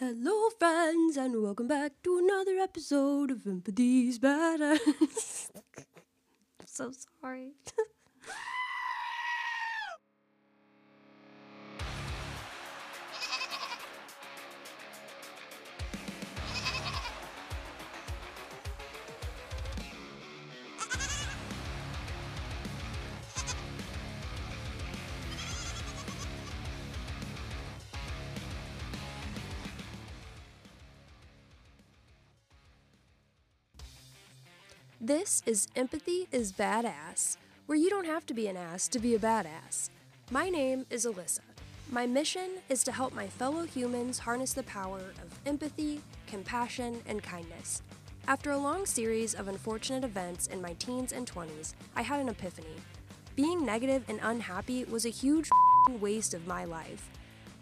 Hello, friends, and welcome back to another episode of Empathy's Badass. I'm so sorry. This is Empathy is Badass, where you don't have to be an ass to be a badass. My name is Alyssa. My mission is to help my fellow humans harness the power of empathy, compassion, and kindness. After a long series of unfortunate events in my teens and 20s, I had an epiphany. Being negative and unhappy was a huge waste of my life.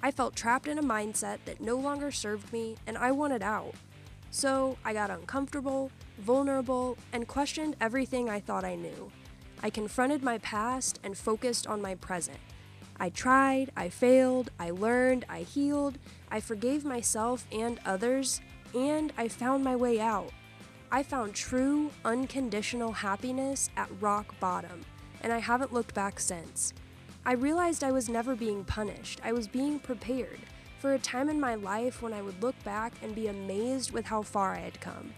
I felt trapped in a mindset that no longer served me, and I wanted out. So I got uncomfortable, vulnerable, and questioned everything I thought I knew. I confronted my past and focused on my present. I tried, I failed, I learned, I healed, I forgave myself and others, and I found my way out. I found true, unconditional happiness at rock bottom, and I haven't looked back since. I realized I was never being punished, I was being prepared for a time in my life when I would look back and be amazed with how far I had come.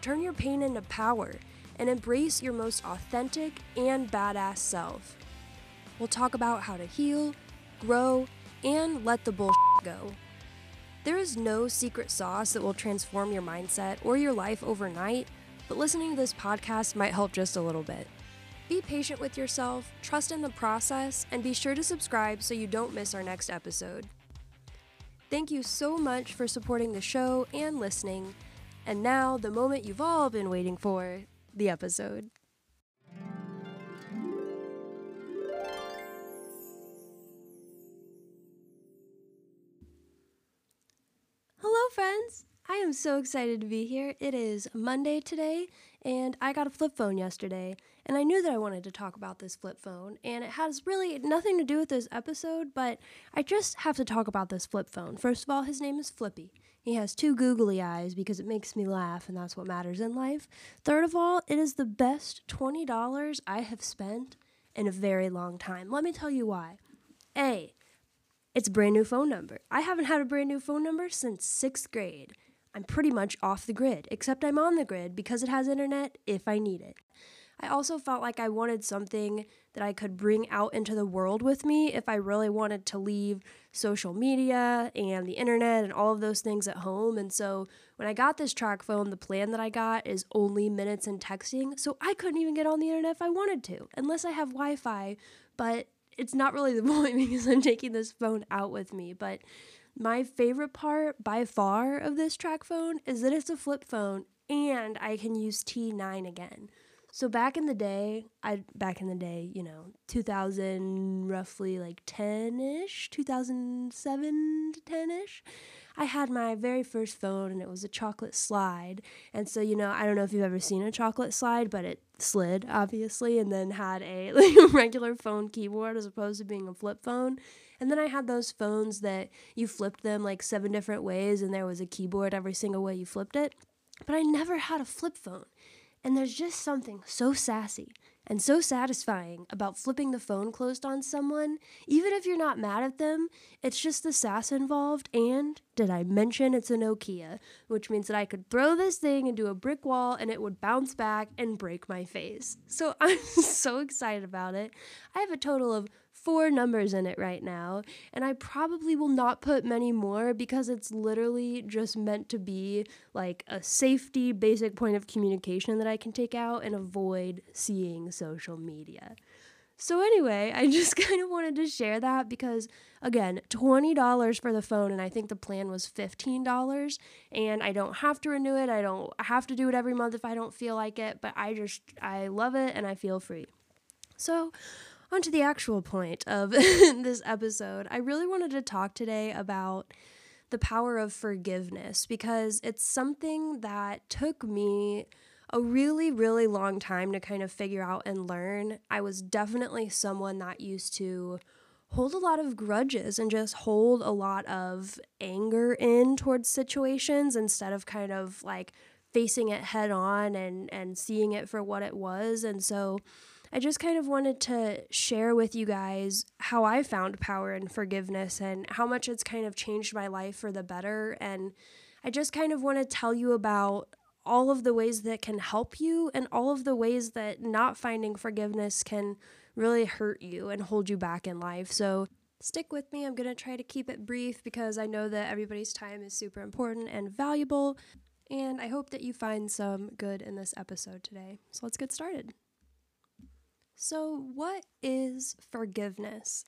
Turn your pain into power and embrace your most authentic and badass self. We'll talk about how to heal, grow, and let the bullshit go. There is no secret sauce that will transform your mindset or your life overnight, but listening to this podcast might help just a little bit. Be patient with yourself, trust in the process, and be sure to subscribe so you don't miss our next episode. Thank you so much for supporting the show and listening. And now, the moment you've all been waiting for the episode. Hello, friends! I am so excited to be here. It is Monday today, and I got a flip phone yesterday, and I knew that I wanted to talk about this flip phone, and it has really nothing to do with this episode, but I just have to talk about this flip phone. First of all, his name is Flippy. He has two googly eyes because it makes me laugh, and that's what matters in life. Third of all, it is the best $20 I have spent in a very long time. Let me tell you why. A, it's a brand new phone number. I haven't had a brand new phone number since sixth grade. I'm pretty much off the grid, except I'm on the grid because it has internet if I need it. I also felt like I wanted something that I could bring out into the world with me if I really wanted to leave social media and the internet and all of those things at home. And so when I got this TracFone, the plan that I got is only minutes and texting. So I couldn't even get on the internet if I wanted to, unless I have Wi Fi. But it's not really the point because I'm taking this phone out with me. But my favorite part by far of this TracFone is that it's a flip phone and I can use T9 again. So back in the day, I back in the day, you know, 2000 roughly like 10ish, 2007 to 10ish. I had my very first phone and it was a chocolate slide. And so, you know, I don't know if you've ever seen a chocolate slide, but it slid obviously and then had a like regular phone keyboard as opposed to being a flip phone. And then I had those phones that you flipped them like seven different ways and there was a keyboard every single way you flipped it. But I never had a flip phone. And there's just something so sassy and so satisfying about flipping the phone closed on someone, even if you're not mad at them. It's just the sass involved. And did I mention it's a Nokia, which means that I could throw this thing into a brick wall and it would bounce back and break my face. So I'm so excited about it. I have a total of four numbers in it right now, and I probably will not put many more because it's literally just meant to be like a safety basic point of communication that I can take out and avoid seeing social media. So, anyway, I just kind of wanted to share that because, again, $20 for the phone, and I think the plan was $15. And I don't have to renew it. I don't have to do it every month if I don't feel like it, but I just, I love it and I feel free. So, on to the actual point of this episode. I really wanted to talk today about the power of forgiveness because it's something that took me a really, really long time to kind of figure out and learn. I was definitely someone that used to hold a lot of grudges and just hold a lot of anger in towards situations instead of kind of like facing it head on and and seeing it for what it was and so I just kind of wanted to share with you guys how I found power in forgiveness and how much it's kind of changed my life for the better and I just kind of want to tell you about all of the ways that can help you and all of the ways that not finding forgiveness can really hurt you and hold you back in life. So stick with me. I'm going to try to keep it brief because I know that everybody's time is super important and valuable. And I hope that you find some good in this episode today. So let's get started. So, what is forgiveness?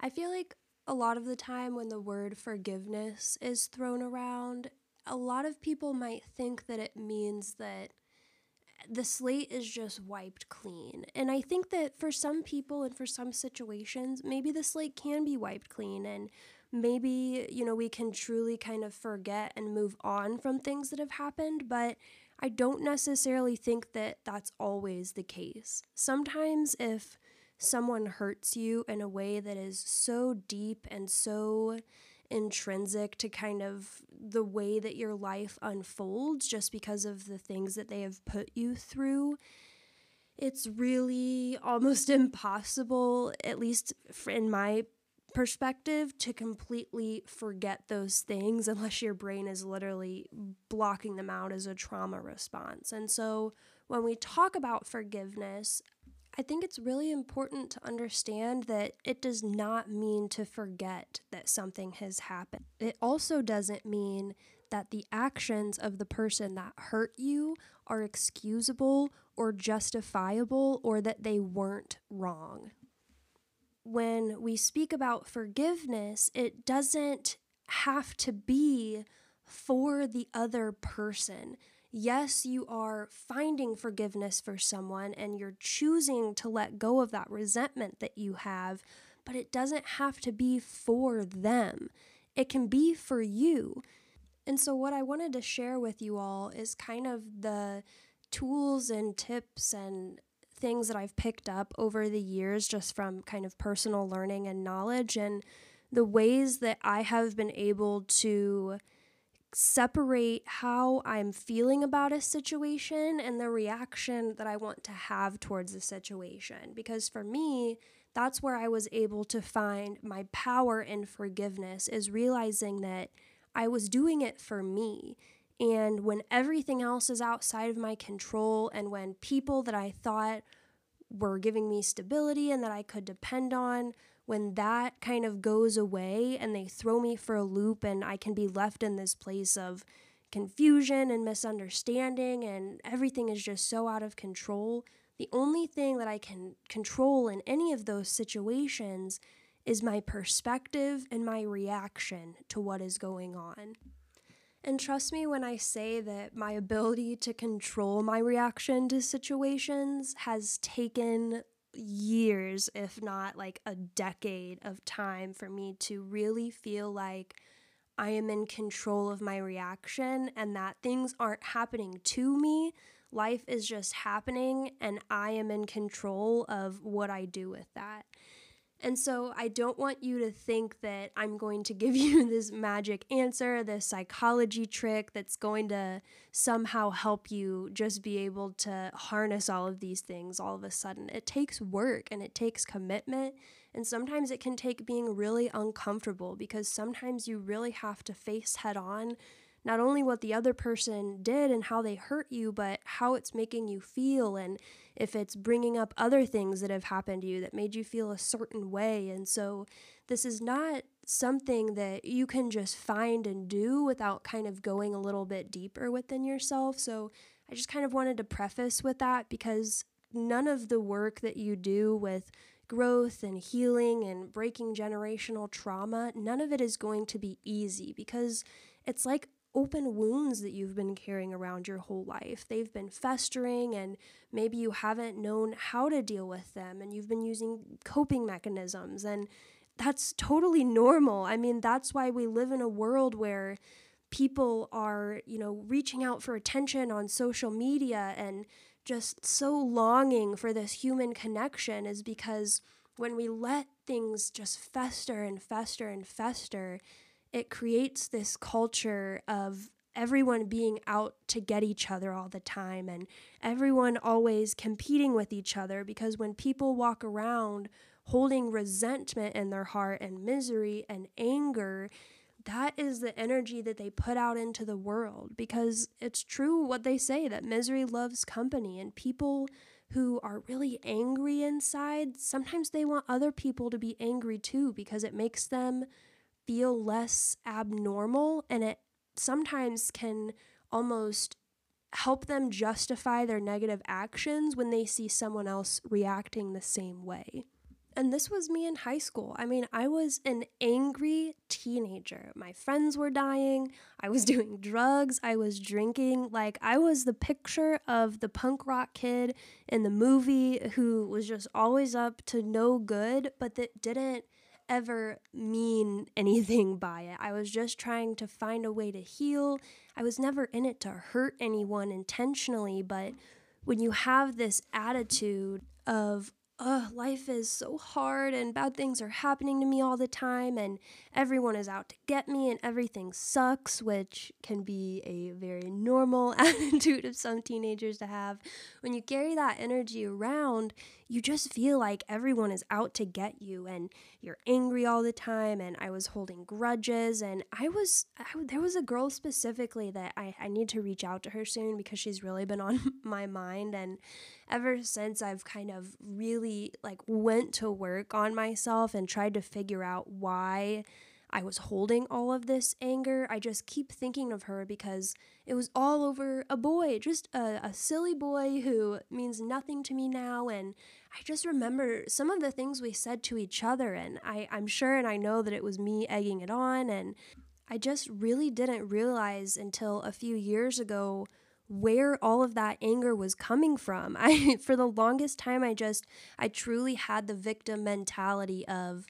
I feel like a lot of the time when the word forgiveness is thrown around, a lot of people might think that it means that the slate is just wiped clean. And I think that for some people and for some situations, maybe the slate can be wiped clean and maybe, you know, we can truly kind of forget and move on from things that have happened, but I don't necessarily think that that's always the case. Sometimes if someone hurts you in a way that is so deep and so intrinsic to kind of the way that your life unfolds just because of the things that they have put you through. It's really almost impossible, at least in my perspective, to completely forget those things unless your brain is literally blocking them out as a trauma response. And so when we talk about forgiveness, I think it's really important to understand that it does not mean to forget that something has happened. It also doesn't mean that the actions of the person that hurt you are excusable or justifiable or that they weren't wrong. When we speak about forgiveness, it doesn't have to be for the other person yes, you are finding forgiveness for someone and you're choosing to let go of that resentment that you have, but it doesn't have to be for them. It can be for you. And so, what I wanted to share with you all is kind of the tools and tips and things that I've picked up over the years just from kind of personal learning and knowledge, and the ways that I have been able to separate how I'm feeling about a situation and the reaction that I want to have towards the situation. Because for me, that's where I was able to find my power in forgiveness, is realizing that I was doing it for me. And when everything else is outside of my control, and when people that I thought were giving me stability and that I could depend on when that kind of goes away and they throw me for a loop and I can be left in this place of confusion and misunderstanding and everything is just so out of control, the only thing that I can control in any of those situations is my perspective and my reaction to what is going on. And trust me when I say that my ability to control my reaction to situations has taken years, if not like a decade of time for me to really feel like I am in control of my reaction and that things aren't happening to me. Life is just happening and I am in control of what I do with that. And so I don't want you to think that I'm going to give you this magic answer, this psychology trick that's going to somehow help you just be able to harness all of these things all of a sudden. It takes work and it takes commitment. And sometimes it can take being really uncomfortable because sometimes you really have to face head on not only what the other person did and how they hurt you, but how it's making you feel and if it's bringing up other things that have happened to you that made you feel a certain way. And so this is not something that you can just find and do without kind of going a little bit deeper within yourself. So I just kind of wanted to preface with that because none of the work that you do with growth and healing and breaking generational trauma, none of it is going to be easy because it's like open wounds that you've been carrying around your whole life. They've been festering, and maybe you haven't known how to deal with them, and you've been using coping mechanisms. And that's totally normal. I mean, that's why we live in a world where people are, you know, reaching out for attention on social media and just so longing for this human connection is because when we let things just fester and fester and fester, it creates this culture of everyone being out to get each other all the time and everyone always competing with each other because when people walk around holding resentment in their heart and misery and anger, that is the energy that they put out into the world because it's true what they say that misery loves company and people who are really angry inside sometimes they want other people to be angry too because it makes them feel less abnormal and it sometimes can almost help them justify their negative actions when they see someone else reacting the same way. And this was me in high school. I mean, I was an angry teenager. My friends were dying. I was doing drugs. I was drinking. Like, I was the picture of the punk rock kid in the movie who was just always up to no good, but that didn't ever mean anything by it. I was just trying to find a way to heal. I was never in it to hurt anyone intentionally, but when you have this attitude of, oh, life is so hard and bad things are happening to me all the time and everyone is out to get me and everything sucks, which can be a very normal attitude of some teenagers to have. When you carry that energy around, you just feel like everyone is out to get you and you're angry all the time and i was holding grudges and i was I, there was a girl specifically that I, I need to reach out to her soon because she's really been on my mind and ever since i've kind of really like went to work on myself and tried to figure out why I was holding all of this anger. I just keep thinking of her because it was all over a boy, just a, a, silly boy who means nothing to me now. And I just remember some of the things we said to each other. And I, I'm sure and I know that it was me egging it on. And I just really didn't realize until a few years ago where all of that anger was coming from. I for the longest time I just I truly had the victim mentality of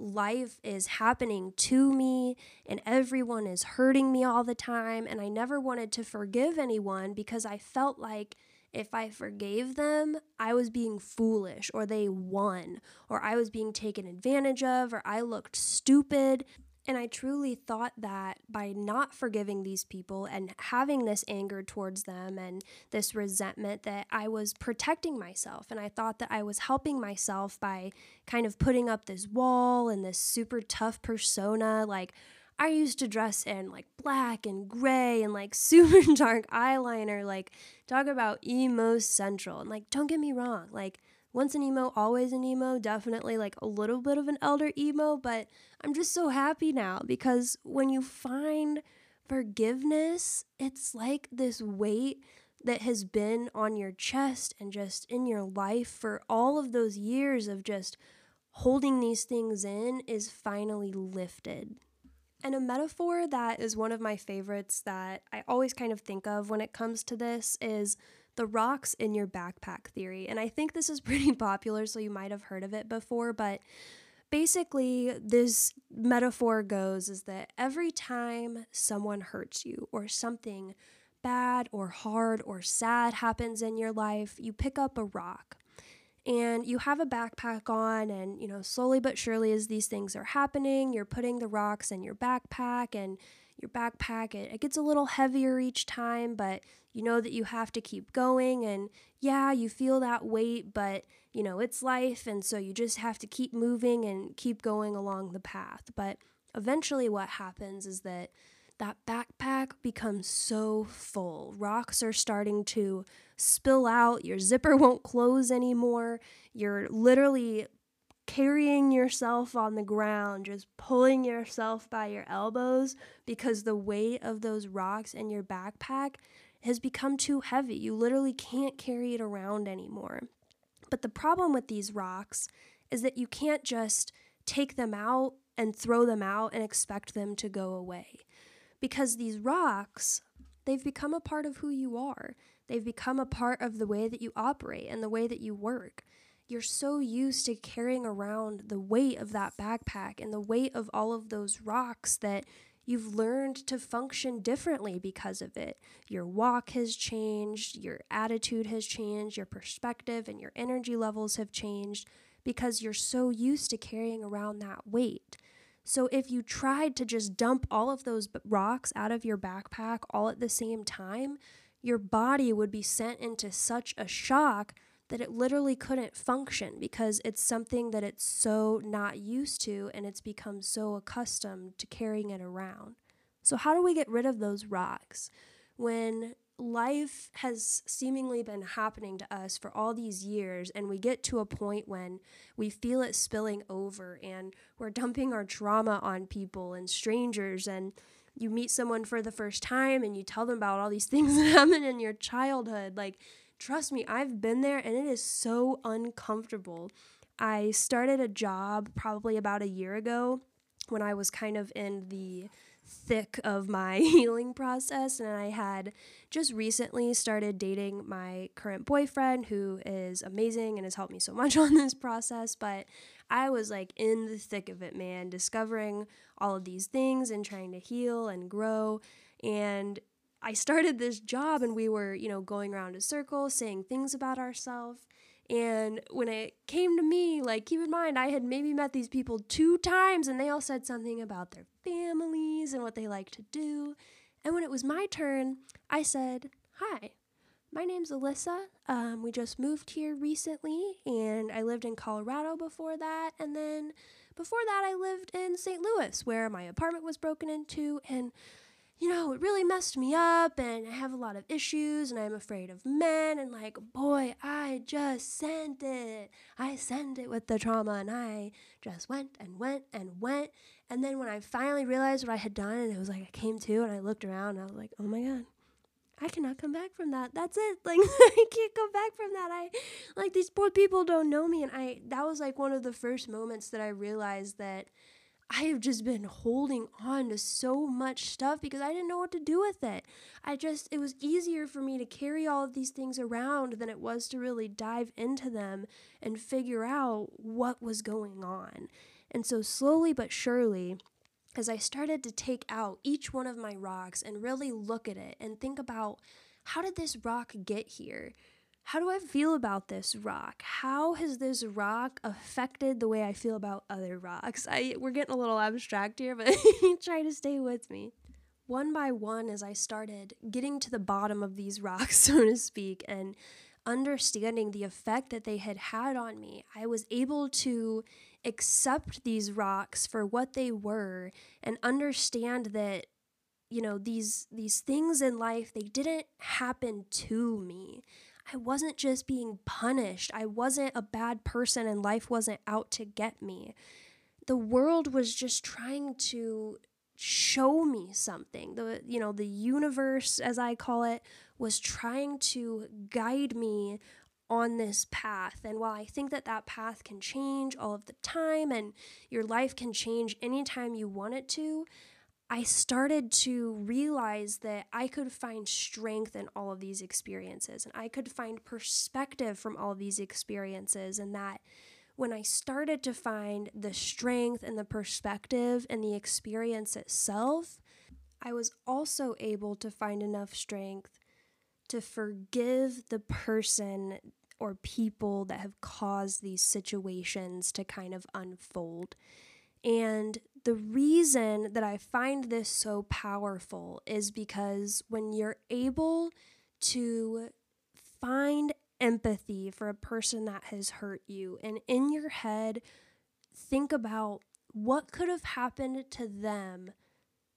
life is happening to me and everyone is hurting me all the time. And I never wanted to forgive anyone because I felt like if I forgave them, I was being foolish or they won or I was being taken advantage of or I looked stupid. And I truly thought that by not forgiving these people and having this anger towards them and this resentment, that I was protecting myself. And I thought that I was helping myself by kind of putting up this wall and this super tough persona. Like, I used to dress in like black and gray and like super dark eyeliner, like, talk about emo central. And like, don't get me wrong, like, once an emo, always an emo, definitely like a little bit of an elder emo, but I'm just so happy now because when you find forgiveness, it's like this weight that has been on your chest and just in your life for all of those years of just holding these things in is finally lifted. And a metaphor that is one of my favorites that I always kind of think of when it comes to this is the rocks in your backpack theory. And I think this is pretty popular, so you might have heard of it before, but basically this metaphor goes is that every time someone hurts you or something bad or hard or sad happens in your life, you pick up a rock and you have a backpack on and you know slowly but surely as these things are happening you're putting the rocks in your backpack and your backpack. It, it gets a little heavier each time, but you know that you have to keep going. And yeah, you feel that weight, but you know, it's life. And so you just have to keep moving and keep going along the path. But eventually, what happens is that that backpack becomes so full. Rocks are starting to spill out. Your zipper won't close anymore. You're literally carrying yourself on the ground, just pulling yourself by your elbows because the weight of those rocks in your backpack has become too heavy. You literally can't carry it around anymore. But the problem with these rocks is that you can't just take them out and throw them out and expect them to go away. Because these rocks, they've become a part of who you are. They've become a part of the way that you operate and the way that you work you're so used to carrying around the weight of that backpack and the weight of all of those rocks that you've learned to function differently because of it. Your walk has changed, your attitude has changed, your perspective and your energy levels have changed because you're so used to carrying around that weight. So if you tried to just dump all of those rocks out of your backpack all at the same time, your body would be sent into such a shock that it literally couldn't function because it's something that it's so not used to and it's become so accustomed to carrying it around. So, how do we get rid of those rocks when life has seemingly been happening to us for all these years and we get to a point when we feel it spilling over and we're dumping our trauma on people and strangers and you meet someone for the first time and you tell them about all these things that happened in your childhood like trust me i've been there and it is so uncomfortable. I started a job probably about a year ago when i was kind of in the thick of my healing process and I had just recently started dating my current boyfriend who is amazing and has helped me so much on this process but I was like in the thick of it man discovering all of these things and trying to heal and grow and I started this job and we were you know going around a circle saying things about ourselves and when it came to me, like, keep in mind, I had maybe met these people two times and they all said something about their families and what they like to do. And when it was my turn, I said, Hi, my name's Alyssa. Um, we just moved here recently and I lived in Colorado before that. And then before that, I lived in St. Louis where my apartment was broken into. And you know, it really messed me up and I have a lot of issues and I'm afraid of men and like, boy, I just sent it. I sent it with the trauma and I just went and went and went. And then when I finally realized what I had done and it was like I came to and I looked around and I was like, oh my God. I cannot come back from that. That's it. Like I can't come back from that. I like these poor people don't know me and I that was like one of the first moments that I realized that I have just been holding on to so much stuff because I didn't know what to do with it. I just, it was easier for me to carry all of these things around than it was to really dive into them and figure out what was going on. And so, slowly but surely, as I started to take out each one of my rocks and really look at it and think about how did this rock get here? How do I feel about this rock? How has this rock affected the way I feel about other rocks? I we're getting a little abstract here, but try to stay with me. One by one, as I started getting to the bottom of these rocks, so to speak, and understanding the effect that they had had on me, I was able to accept these rocks for what they were and understand that you know these these things in life they didn't happen to me I wasn't just being punished. I wasn't a bad person and life wasn't out to get me. The world was just trying to show me something. The you know, the universe as I call it was trying to guide me on this path. And while I think that that path can change all of the time and your life can change anytime you want it to, I started to realize that I could find strength in all of these experiences and I could find perspective from all of these experiences, and that when I started to find the strength and the perspective and the experience itself, I was also able to find enough strength to forgive the person or people that have caused these situations to kind of unfold. And the reason that I find this so powerful is because when you're able to find empathy for a person that has hurt you, and in your head, think about what could have happened to them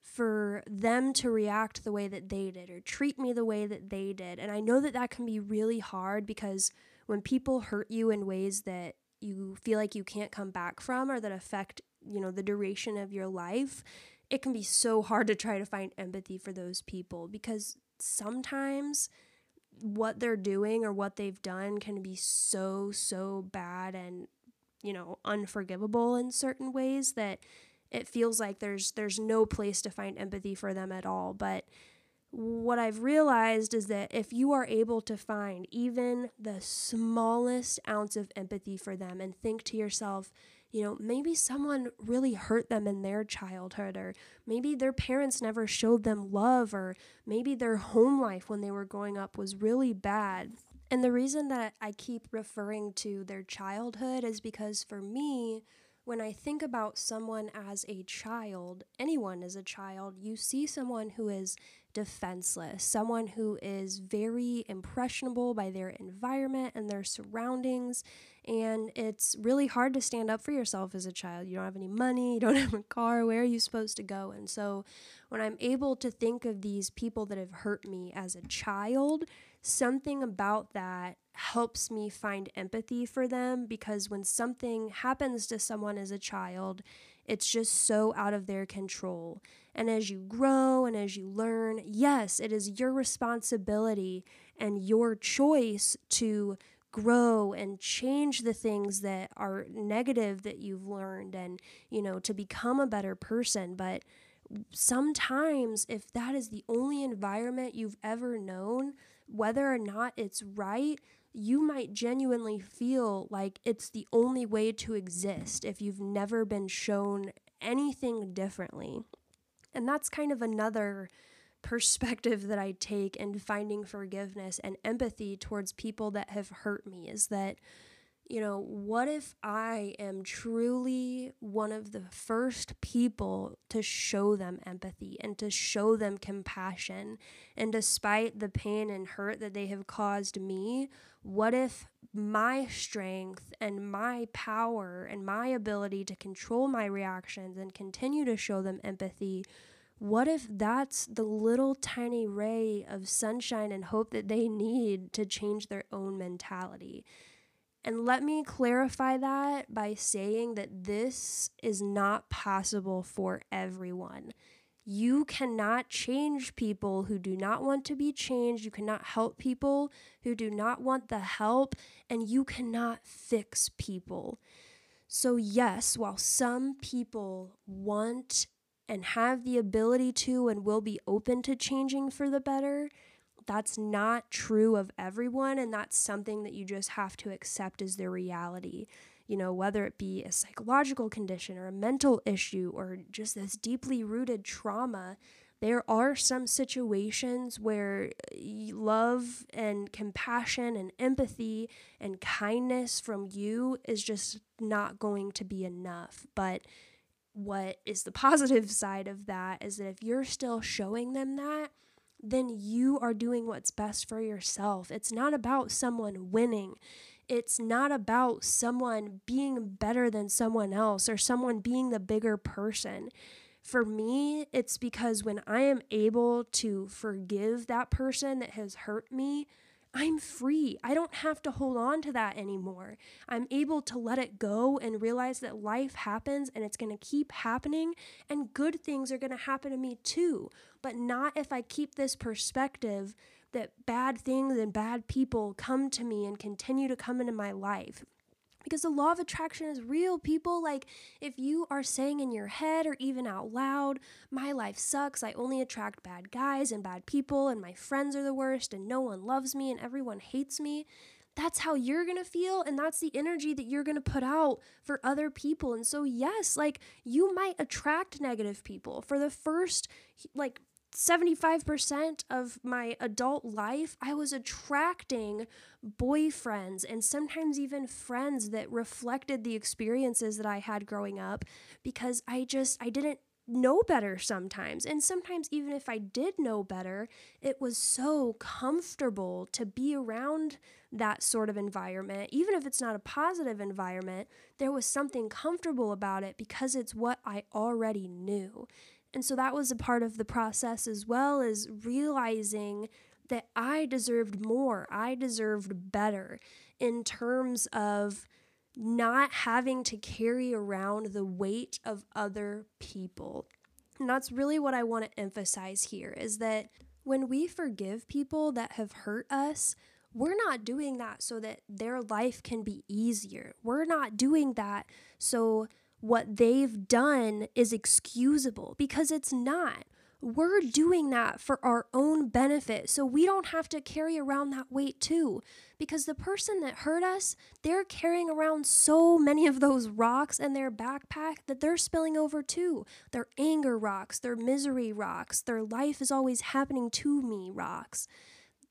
for them to react the way that they did or treat me the way that they did. And I know that that can be really hard because when people hurt you in ways that you feel like you can't come back from or that affect you know the duration of your life it can be so hard to try to find empathy for those people because sometimes what they're doing or what they've done can be so so bad and you know unforgivable in certain ways that it feels like there's there's no place to find empathy for them at all. But what I've realized is that if you are able to find even the smallest ounce of empathy for them and think to yourself, you know, maybe someone really hurt them in their childhood, or maybe their parents never showed them love, or maybe their home life when they were growing up was really bad. And the reason that I keep referring to their childhood is because for me, when I think about someone as a child, anyone as a child, you see someone who is defenseless, someone who is very impressionable by their environment and their surroundings. And it's really hard to stand up for yourself as a child. You don't have any money, you don't have a car. Where are you supposed to go? And so when I'm able to think of these people that have hurt me as a child, something about that helps me find empathy for them because when something happens to someone as a child, it's just so out of their control. And as you grow and as you learn, yes, it is your responsibility and your choice to grow and change the things that are negative that you've learned and, you know, to become a better person. But sometimes, if that is the only environment you've ever known, whether or not it's right, you might genuinely feel like it's the only way to exist if you've never been shown anything differently. And that's kind of another perspective that I take in finding forgiveness and empathy towards people that have hurt me is that you know, what if I am truly one of the first people to show them empathy and to show them compassion? And despite the pain and hurt that they have caused me, what if my strength and my power and my ability to control my reactions and continue to show them empathy? What if that's the little tiny ray of sunshine and hope that they need to change their own mentality? And let me clarify that by saying that this is not possible for everyone. You cannot change people who do not want to be changed. You cannot help people who do not want the help. And you cannot fix people. So, yes, while some people want and have the ability to and will be open to changing for the better, that's not true of everyone and that's something that you just have to accept as the reality you know whether it be a psychological condition or a mental issue or just this deeply rooted trauma there are some situations where eh, love and compassion and empathy and kindness from you is just not going to be enough but what is the positive side of that is that if you're still showing them that then you are doing what's best for yourself. It's not about someone winning. It's not about someone being better than someone else or someone being the bigger person. For me, it's because when I am able to forgive that person that has hurt me, I'm free. I don't have to hold on to that anymore. I'm able to let it go and realize that life happens and it's going to keep happening, and good things are going to happen to me too. But not if I keep this perspective that bad things and bad people come to me and continue to come into my life because the law of attraction is real, people. Like, if you are saying in your head or even out loud, my life sucks, I only attract bad guys and bad people, and my friends are the worst, and no one loves me, and everyone hates me, that's how you're gonna feel, and that's the energy that you're gonna put out for other people. And so, yes, like, you might attract negative people for the first, like, 75% of my adult life, I was attracting boyfriends and sometimes even friends that reflected the experiences that I had growing up because I just, I didn't know better sometimes. And sometimes, even if I did know better, it was so comfortable to be around that sort of environment. Even if it's not a positive environment, there was something comfortable about it because it's what I already knew. And so that was a part of the process as well as realizing that I deserved more. I deserved better in terms of not having to carry around the weight of other people. And that's really what I want to emphasize here is that when we forgive people that have hurt us, we're not doing that so that their life can be easier. We're not doing that so what they've done is excusable because it's not. We're doing that for our own benefit so we don't have to carry around that weight too. Because the person that hurt us, they're carrying around so many of those rocks in their backpack that they're spilling over too. Their anger rocks, their misery rocks, their life is always happening to me rocks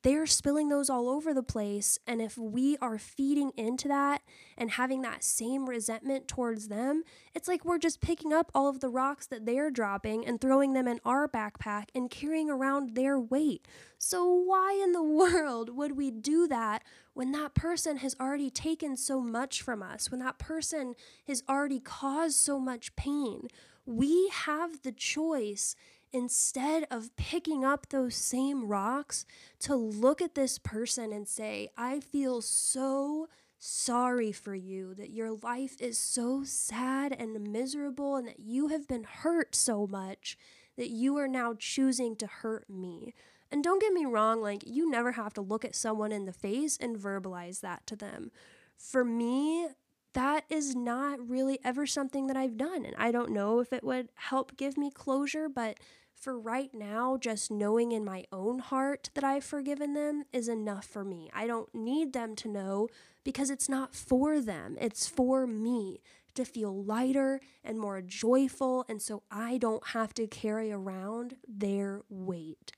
they're spilling those all over the place. And if we are feeding into that and having that same resentment towards them, it's like we're just picking up all of the rocks that they're dropping and throwing them in our backpack and carrying around their weight. So, why in the world would we do that when that person has already taken so much from us, when that person has already caused so much pain? We have the choice instead of picking up those same rocks to look at this person and say, I feel so sorry for you that your life is so sad and miserable and that you have been hurt so much that you are now choosing to hurt me. And don't get me wrong, like, you never have to look at someone in the face and verbalize that to them. For me, that is not really ever something that I've done. And I don't know if it would help give me closure, but for right now, just knowing in my own heart that I've forgiven them is enough for me. I don't need them to know because it's not for them, it's for me to feel lighter and more joyful. And so I don't have to carry around their weight.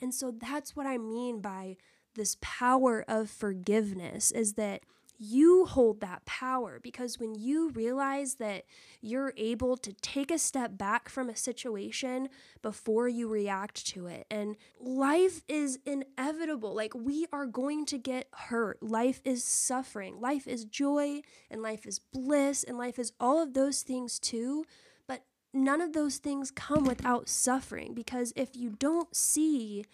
And so that's what I mean by this power of forgiveness is that you hold that power because when you realize that you're able to take a step back from a situation before you react to it, and life is inevitable. Like, we are going to get hurt. Life is suffering. Life is joy, and life is bliss, and life is all of those things too. But none of those things come without suffering because if you don't see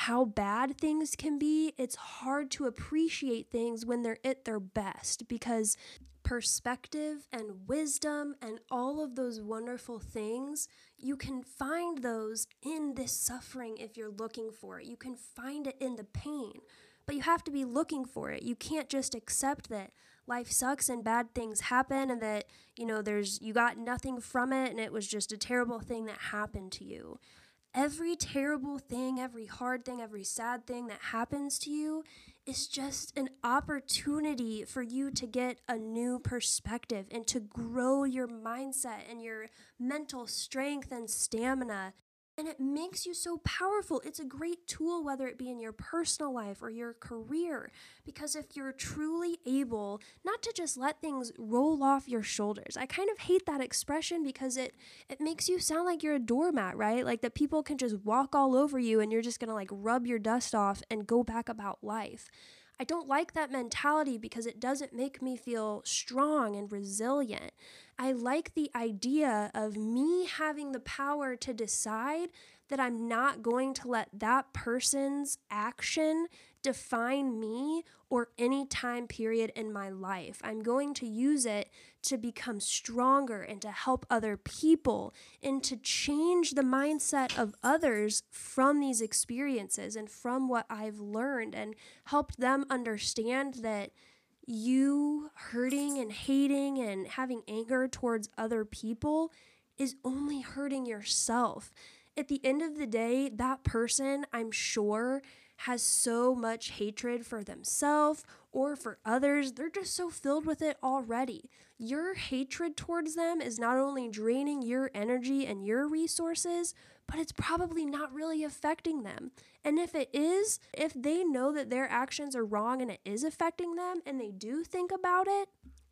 how bad things can be, it's hard to appreciate things when they're at their best because perspective and wisdom and all of those wonderful things, you can find those in this suffering if you're looking for it. You can find it in the pain, but you have to be looking for it. You can't just accept that life sucks and bad things happen and that, you know, there's you got nothing from it and it was just a terrible thing that happened to you every terrible thing, every hard thing, every sad thing that happens to you is just an opportunity for you to get a new perspective and to grow your mindset and your mental strength and stamina and it makes you so powerful. It's a great tool, whether it be in your personal life or your career, because if you're truly able not to just let things roll off your shoulders, I kind of hate that expression because it it makes you sound like you're a doormat, right? Like that people can just walk all over you and you're just gonna like rub your dust off and go back about life. I don't like that mentality because it doesn't make me feel strong and resilient. I like the idea of me having the power to decide that I'm not going to let that person's action define me or any time period in my life. I'm going to use it to become stronger and to help other people and to change the mindset of others from these experiences and from what I've learned and help them understand that you hurting and hating and having anger towards other people is only hurting yourself. At the end of the day, that person, I'm sure, has so much hatred for themselves or for others. They're just so filled with it already. Your hatred towards them is not only draining your energy and your resources, but it's probably not really affecting them. And if it is, if they know that their actions are wrong and it is affecting them and they do think about it,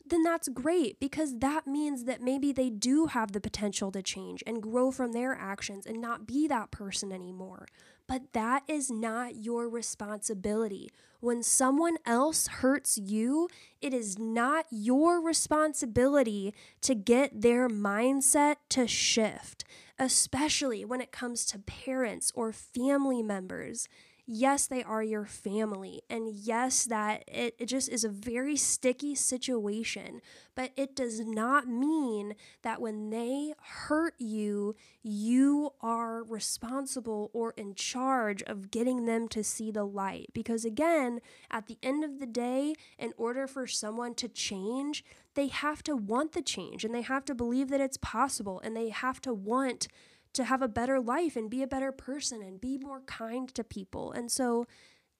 then that's great because that means that maybe they do have the potential to change and grow from their actions and not be that person anymore. But that is not your responsibility. When someone else hurts you, it is not your responsibility to get their mindset to shift especially when it comes to parents or family members. Yes, they are your family. And yes, that it, it just is a very sticky situation. But it does not mean that when they hurt you, you are responsible or in charge of getting them to see the light. Because again, at the end of the day, in order for someone to change, they have to want the change and they have to believe that it's possible and they have to want to have a better life and be a better person and be more kind to people. And so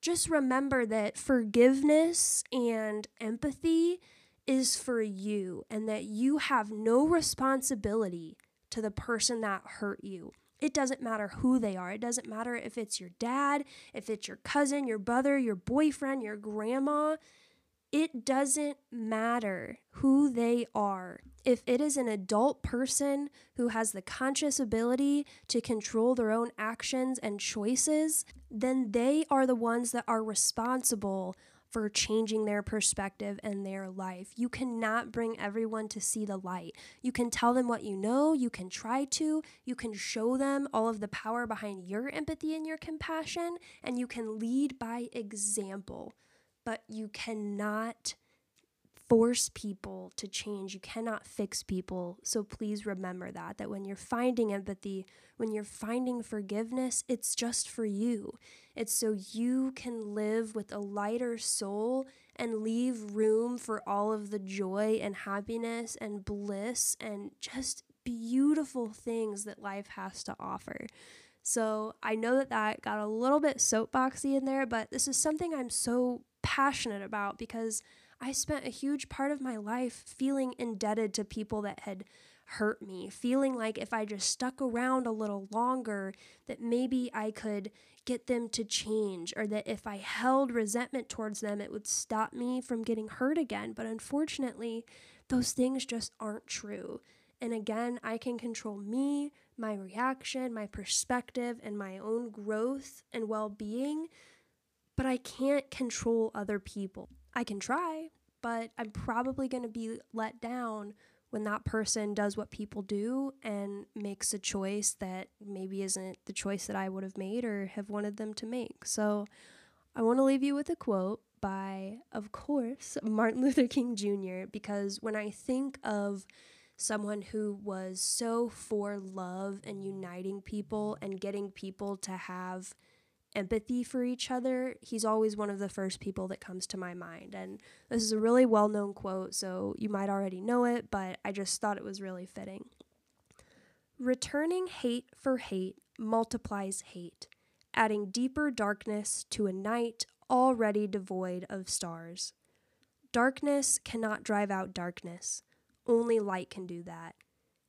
just remember that forgiveness and empathy is for you and that you have no responsibility to the person that hurt you. It doesn't matter who they are. It doesn't matter if it's your dad, if it's your cousin, your brother, your boyfriend, your grandma. It doesn't matter who they are. If it is an adult person who has the conscious ability to control their own actions and choices, then they are the ones that are responsible for changing their perspective and their life. You cannot bring everyone to see the light. You can tell them what you know, you can try to, you can show them all of the power behind your empathy and your compassion, and you can lead by example. But you cannot force people to change. You cannot fix people. So please remember that that when you're finding empathy, when you're finding forgiveness, it's just for you. It's so you can live with a lighter soul and leave room for all of the joy and happiness and bliss and just beautiful things that life has to offer. So I know that that got a little bit soapboxy in there, but this is something I'm so passionate about because I spent a huge part of my life feeling indebted to people that had hurt me, feeling like if I just stuck around a little longer, that maybe I could get them to change, or that if I held resentment towards them, it would stop me from getting hurt again. But unfortunately, those things just aren't true. And again, I can control me, my reaction, my perspective, and my own growth and well being, but I can't control other people. I can try, but I'm probably going to be let down when that person does what people do and makes a choice that maybe isn't the choice that I would have made or have wanted them to make. So I want to leave you with a quote by, of course, Martin Luther King Jr., because when I think of someone who was so for love and uniting people and getting people to have empathy for each other, he's always one of the first people that comes to my mind. And this is a really well known quote, so you might already know it, but I just thought it was really fitting. Returning hate for hate multiplies hate, adding deeper darkness to a night already devoid of stars. Darkness cannot drive out darkness, only light can do that.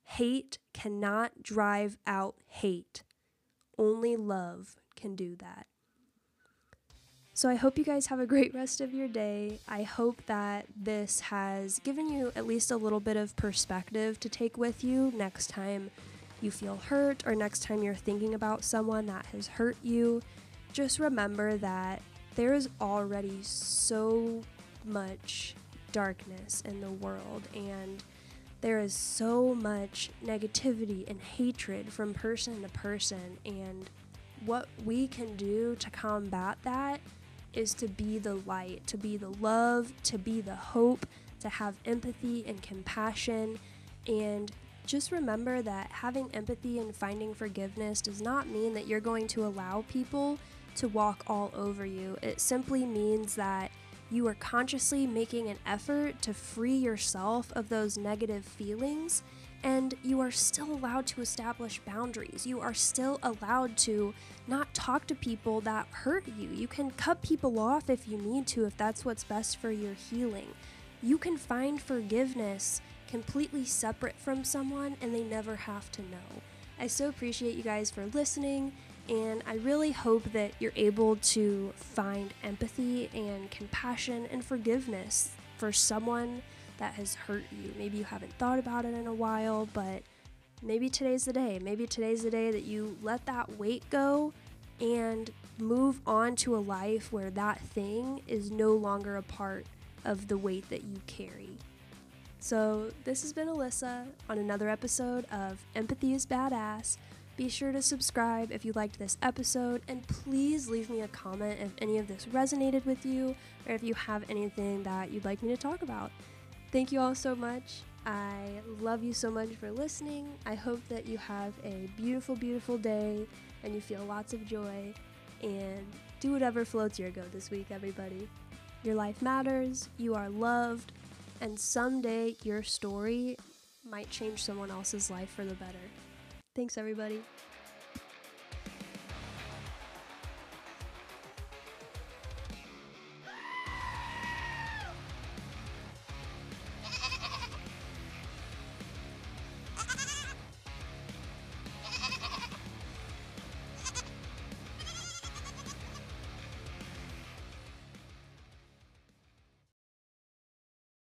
Hate cannot drive out hate, only love can do that. So I hope you guys have a great rest of your day. I hope that this has given you at least a little bit of perspective to take with you next time you feel hurt or next time you're thinking about someone that has hurt you. Just remember that there is already so much darkness in the world and there is so much negativity and hatred from person to person and what we can do to combat that is to be the light, to be the love, to be the hope, to have empathy and compassion. And just remember that having empathy and finding forgiveness does not mean that you're going to allow people to walk all over you. It simply means that you are consciously making an effort to free yourself of those negative feelings and you are still allowed to establish boundaries. You are still allowed to not talk to people that hurt you. You can cut people off if you need to, if that's what's best for your healing. You can find forgiveness completely separate from someone and they never have to know. I so appreciate you guys for listening, and I really hope that you're able to find empathy and compassion and forgiveness for someone that has hurt you. Maybe you haven't thought about it in a while, but maybe today's the day. Maybe today's the day that you let that weight go and move on to a life where that thing is no longer a part of the weight that you carry. So, this has been Alyssa on another episode of Empathy is Badass. Be sure to subscribe if you liked this episode, and please leave me a comment if any of this resonated with you or if you have anything that you'd like me to talk about. Thank you all so much. I love you so much for listening. I hope that you have a beautiful, beautiful day and you feel lots of joy. And do whatever floats your goat this week, everybody. Your life matters, you are loved, and someday your story might change someone else's life for the better. Thanks, everybody.